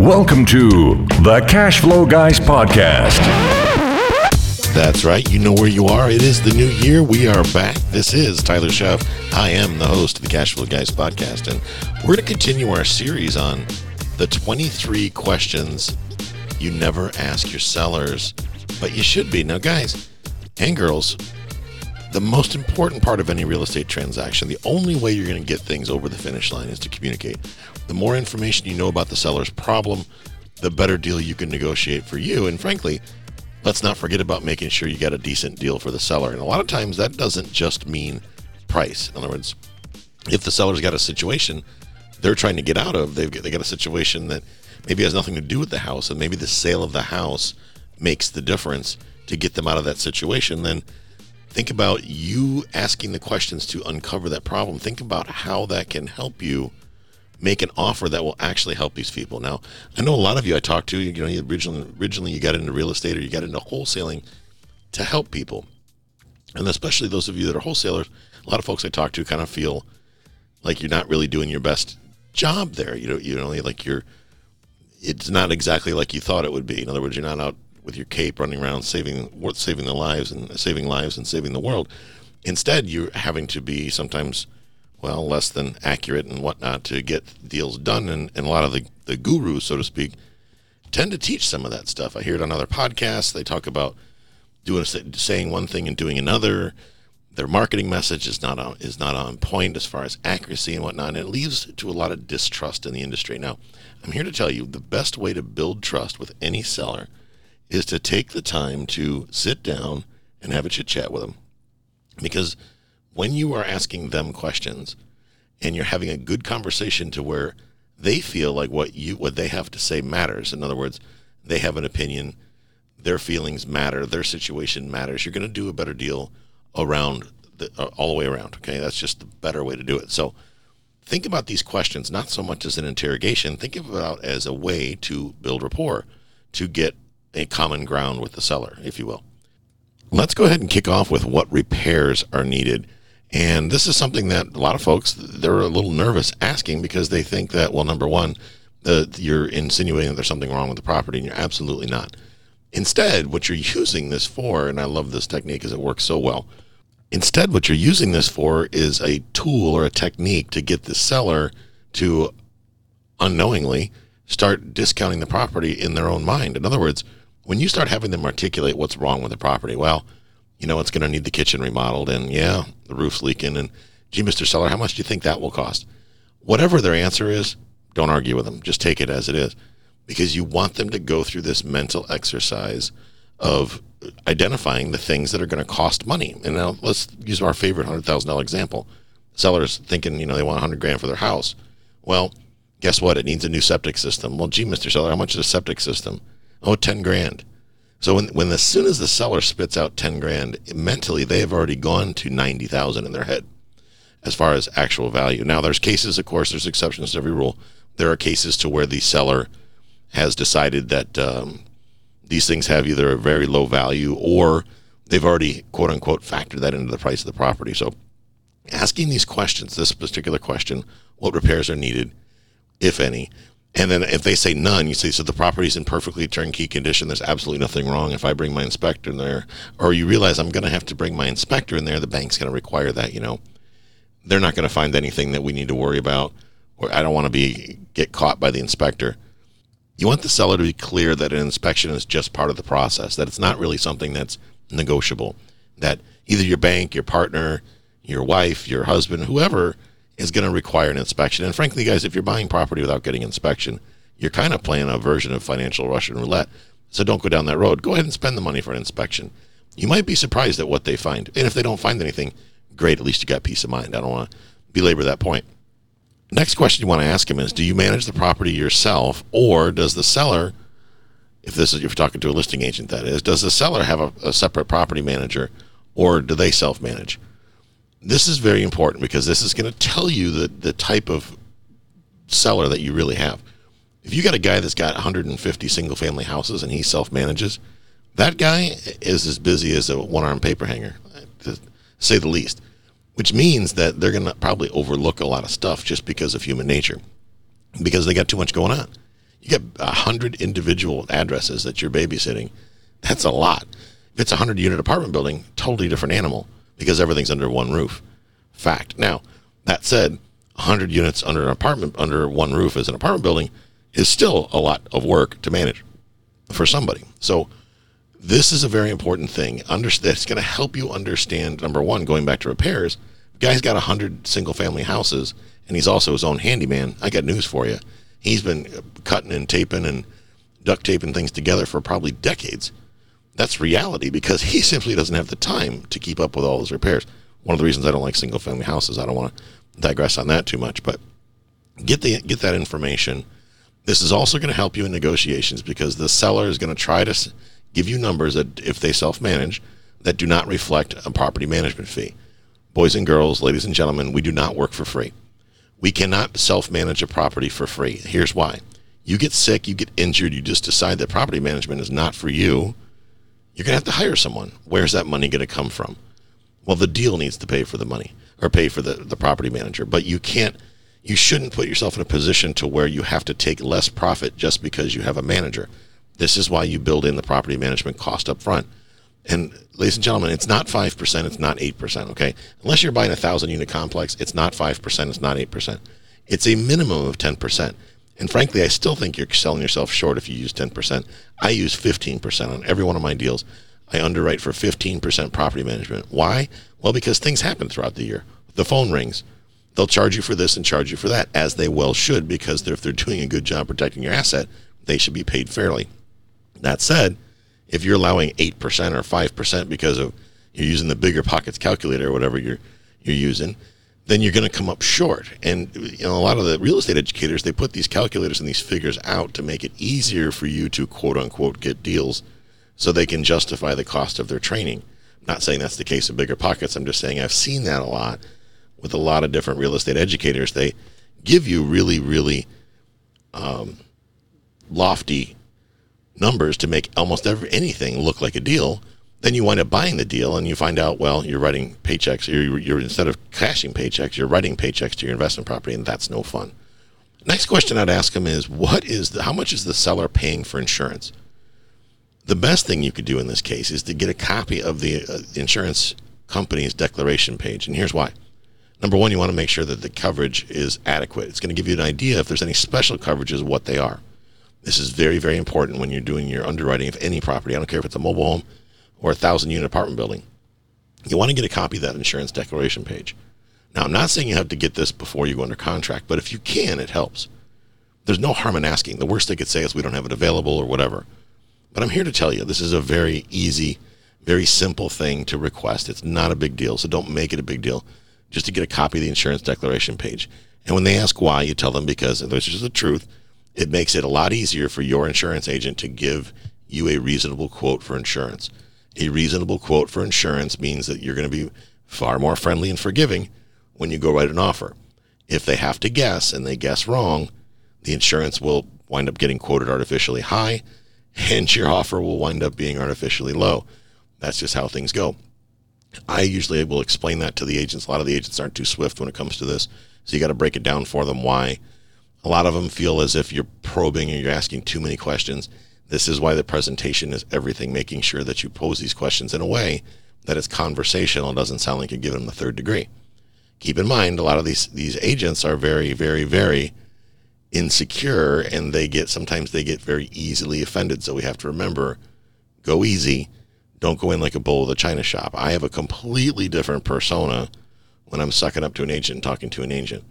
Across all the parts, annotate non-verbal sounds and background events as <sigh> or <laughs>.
Welcome to the Cash Flow Guys Podcast. That's right. You know where you are. It is the new year. We are back. This is Tyler Sheff. I am the host of the Cash Flow Guys podcast, and we're going to continue our series on the 23 questions you never ask your sellers, but you should be. Now, guys and girls, the most important part of any real estate transaction, the only way you're going to get things over the finish line is to communicate. The more information you know about the seller's problem, the better deal you can negotiate for you. And frankly, let's not forget about making sure you get a decent deal for the seller. And a lot of times that doesn't just mean price. In other words, if the seller's got a situation they're trying to get out of, they've got, they got a situation that maybe has nothing to do with the house, and maybe the sale of the house makes the difference to get them out of that situation, then think about you asking the questions to uncover that problem. Think about how that can help you make an offer that will actually help these people. Now, I know a lot of you I talked to, you know, originally, originally you got into real estate or you got into wholesaling to help people. And especially those of you that are wholesalers, a lot of folks I talk to kind of feel like you're not really doing your best job there. You know, you know, like you're, it's not exactly like you thought it would be. In other words, you're not out with your cape running around saving saving the lives and saving lives and saving the world. Instead, you're having to be sometimes, well, less than accurate and whatnot to get deals done. And, and a lot of the, the gurus, so to speak, tend to teach some of that stuff. I hear it on other podcasts. They talk about doing saying one thing and doing another. Their marketing message is not on is not on point as far as accuracy and whatnot. And it leads to a lot of distrust in the industry. Now, I'm here to tell you the best way to build trust with any seller is to take the time to sit down and have a chit chat with them. Because when you are asking them questions and you're having a good conversation to where they feel like what you what they have to say matters. In other words, they have an opinion, their feelings matter, their situation matters. You're going to do a better deal around the, uh, all the way around. Okay, that's just the better way to do it. So think about these questions not so much as an interrogation. Think about as a way to build rapport, to get a common ground with the seller, if you will. Let's go ahead and kick off with what repairs are needed. And this is something that a lot of folks they're a little nervous asking because they think that well, number one, the, you're insinuating that there's something wrong with the property, and you're absolutely not. Instead, what you're using this for, and I love this technique because it works so well. Instead, what you're using this for is a tool or a technique to get the seller to unknowingly start discounting the property in their own mind. In other words, when you start having them articulate what's wrong with the property, well, you know, it's going to need the kitchen remodeled and yeah, the roof's leaking and gee, Mr. Seller, how much do you think that will cost? Whatever their answer is, don't argue with them. Just take it as it is because you want them to go through this mental exercise of identifying the things that are going to cost money. And now let's use our favorite $100,000 example. Sellers thinking, you know, they want 100 grand for their house. Well, guess what? It needs a new septic system. Well, gee, Mr. Seller, how much is a septic system? Oh, 10 grand. So when, when as soon as the seller spits out 10 grand, mentally they have already gone to 90,000 in their head as far as actual value. Now there's cases, of course, there's exceptions to every rule. There are cases to where the seller has decided that um, these things have either a very low value or they've already quote unquote factored that into the price of the property. So asking these questions, this particular question, what repairs are needed, if any, and then if they say none, you say, so the property's in perfectly turnkey condition. There's absolutely nothing wrong if I bring my inspector in there. Or you realize I'm going to have to bring my inspector in there. The bank's going to require that, you know. They're not going to find anything that we need to worry about. Or I don't want to be get caught by the inspector. You want the seller to be clear that an inspection is just part of the process, that it's not really something that's negotiable. That either your bank, your partner, your wife, your husband, whoever is going to require an inspection. And frankly, guys, if you're buying property without getting inspection, you're kind of playing a version of financial Russian roulette. So don't go down that road. Go ahead and spend the money for an inspection. You might be surprised at what they find. And if they don't find anything, great. At least you got peace of mind. I don't want to belabor that point. Next question you want to ask him is Do you manage the property yourself, or does the seller, if this is if you're talking to a listing agent, that is, does the seller have a, a separate property manager, or do they self manage? This is very important because this is going to tell you the, the type of seller that you really have. If you got a guy that's got 150 single family houses and he self manages, that guy is as busy as a one arm paper hanger, to say the least, which means that they're going to probably overlook a lot of stuff just because of human nature, because they got too much going on. You get a hundred individual addresses that you're babysitting. That's a lot. If it's a hundred unit apartment building, totally different animal because everything's under one roof. Fact. Now, that said, 100 units under an apartment under one roof as an apartment building is still a lot of work to manage for somebody. So this is a very important thing. Understand it's going to help you understand number one, going back to repairs. The guy's got 100 single family houses and he's also his own handyman. I got news for you. He's been cutting and taping and duct taping things together for probably decades. That's reality because he <laughs> simply doesn't have the time to keep up with all those repairs. One of the reasons I don't like single family houses. I don't want to digress on that too much, but get the get that information. This is also going to help you in negotiations because the seller is going to try to give you numbers that, if they self manage, that do not reflect a property management fee. Boys and girls, ladies and gentlemen, we do not work for free. We cannot self manage a property for free. Here's why you get sick, you get injured, you just decide that property management is not for you. You're going to have to hire someone. Where's that money going to come from? Well, the deal needs to pay for the money or pay for the, the property manager, but you can't you shouldn't put yourself in a position to where you have to take less profit just because you have a manager. This is why you build in the property management cost up front. And ladies and gentlemen, it's not 5%, it's not 8%, okay? Unless you're buying a 1,000 unit complex, it's not 5%, it's not 8%. It's a minimum of 10%. And frankly, I still think you're selling yourself short if you use 10%. I use 15% on every one of my deals. I underwrite for 15% property management. Why? Well, because things happen throughout the year. The phone rings. They'll charge you for this and charge you for that, as they well should, because if they're doing a good job protecting your asset, they should be paid fairly. That said, if you're allowing 8% or 5% because of you're using the BiggerPockets calculator or whatever you're you're using, then you're going to come up short. And you know, a lot of the real estate educators they put these calculators and these figures out to make it easier for you to quote unquote get deals so they can justify the cost of their training. I'm not saying that's the case of BiggerPockets. I'm just saying I've seen that a lot with a lot of different real estate educators. They give you really, really um, lofty numbers to make almost every, anything look like a deal. Then you wind up buying the deal, and you find out, well, you're writing paychecks. You're, you're instead of cashing paychecks, you're writing paychecks to your investment property, and that's no fun. Next question I'd ask them is, what is the, how much is the seller paying for insurance? The best thing you could do in this case is to get a copy of the uh, insurance company's declaration page, and here's why. Number one, you want to make sure that the coverage is adequate. It's going to give you an idea if there's any special coverages, what they are. This is very, very important when you're doing your underwriting of any property. I don't care if it's a mobile home or a thousand unit apartment building. You want to get a copy of that insurance declaration page. Now, I'm not saying you have to get this before you go under contract, but if you can, it helps. There's no harm in asking. The worst they could say is we don't have it available or whatever. But I'm here to tell you this is a very easy, very simple thing to request. It's not a big deal, so don't make it a big deal just to get a copy of the insurance declaration page. And when they ask why, you tell them because, this is the truth, it makes it a lot easier for your insurance agent to give you a reasonable quote for insurance. A reasonable quote for insurance means that you're going to be far more friendly and forgiving when you go write an offer. If they have to guess and they guess wrong, the insurance will wind up getting quoted artificially high <laughs> and your offer will wind up being artificially low. That's just how things go. I usually will explain that to the agents. A lot of the agents aren't too swift when it comes to this. So you got to break it down for them why. A lot of them feel as if you're probing and you're asking too many questions. This is why the presentation is everything, making sure that you pose these questions in a way that it's conversational. Doesn't sound like you're giving them the third degree. Keep in mind, a lot of these these agents are very, very, very insecure and they get sometimes they get very easily offended. So we have to remember go easy. Don't go in like a bull with a china shop. I have a completely different persona when I'm sucking up to an agent and talking to an agent.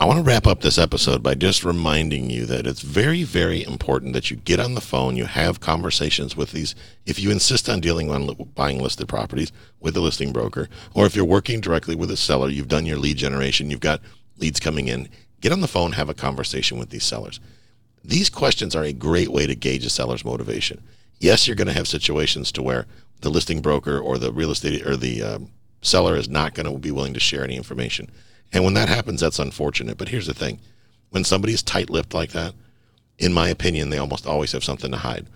I want to wrap up this episode by just reminding you that it's very, very important that you get on the phone, you have conversations with these. If you insist on dealing on buying listed properties with a listing broker, or if you're working directly with a seller, you've done your lead generation, you've got leads coming in, Get on the phone, have a conversation with these sellers. These questions are a great way to gauge a seller's motivation. Yes, you're going to have situations to where the listing broker or the real estate or the um, seller is not going to be willing to share any information. And when that happens, that's unfortunate. But here's the thing when somebody's tight lipped like that, in my opinion, they almost always have something to hide.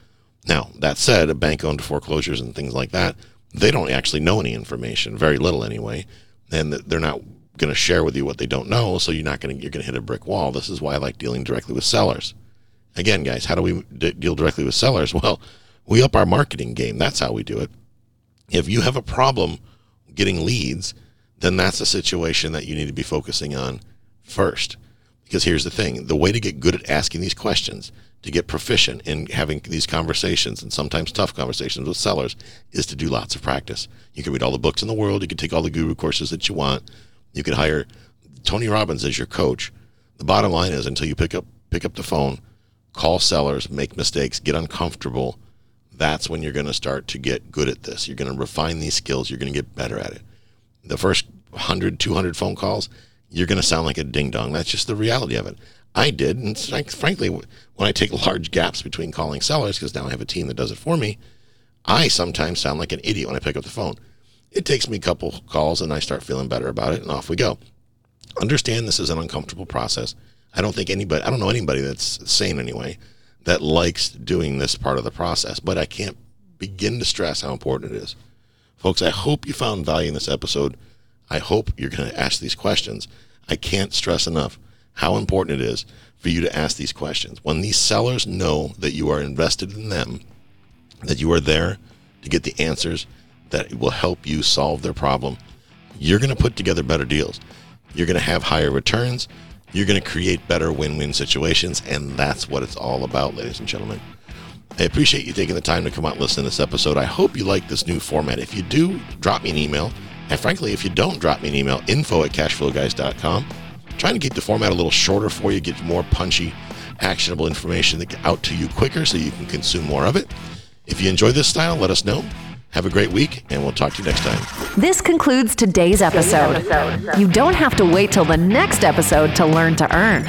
Now, that said, a bank owned foreclosures and things like that, they don't actually know any information, very little anyway. And they're not going to share with you what they don't know, so you're not going to you're going to hit a brick wall. This is why I like dealing directly with sellers. Again, guys, how do we d- deal directly with sellers? <laughs> Well, we up our marketing game. That's how we do it. If you have a problem getting leads, then that's a situation that you need to be focusing on first. Because here's the thing the way to get good at asking these questions, to get proficient in having these conversations and sometimes tough conversations with sellers, is to do lots of practice. You can read all the books in the world, you can take all the guru courses that you want, you can hire Tony Robbins as your coach. The bottom line is until you pick up pick up the phone, call sellers, make mistakes, get uncomfortable, that's when you're going to start to get good at this. You're going to refine these skills, you're going to get better at it. The first 100, 200 phone calls, you're going to sound like a ding dong. That's just the reality of it. I did, and frankly, when I take large gaps between calling sellers, because now I have a team that does it for me, I sometimes sound like an idiot when I pick up the phone. It takes me a couple calls, and I start feeling better about it, and off we go. Understand this is an uncomfortable process. I don't think anybody, I don't know anybody that's sane anyway, that likes doing this part of the process, but I can't begin to stress how important it is. Folks, I hope you found value in this episode. I hope you're going to ask these questions. I can't stress enough how important it is for you to ask these questions. When these sellers know that you are invested in them, that you are there to get the answers that will help you solve their problem, you're going to put together better deals. You're going to have higher returns. You're going to create better win win situations. And that's what it's all about, ladies and gentlemen. I appreciate you taking the time to come out and listen to this episode. I hope you like this new format. If you do, drop me an email. And frankly, if you don't, drop me an email info at cashflowguys.com. trying to keep the format a little shorter for you, get more punchy, actionable information that get out to you quicker so you can consume more of it. If you enjoy this style, let us know. Have a great week, and we'll talk to you next time. This concludes today's episode. You don't have to wait till the next episode to learn to earn.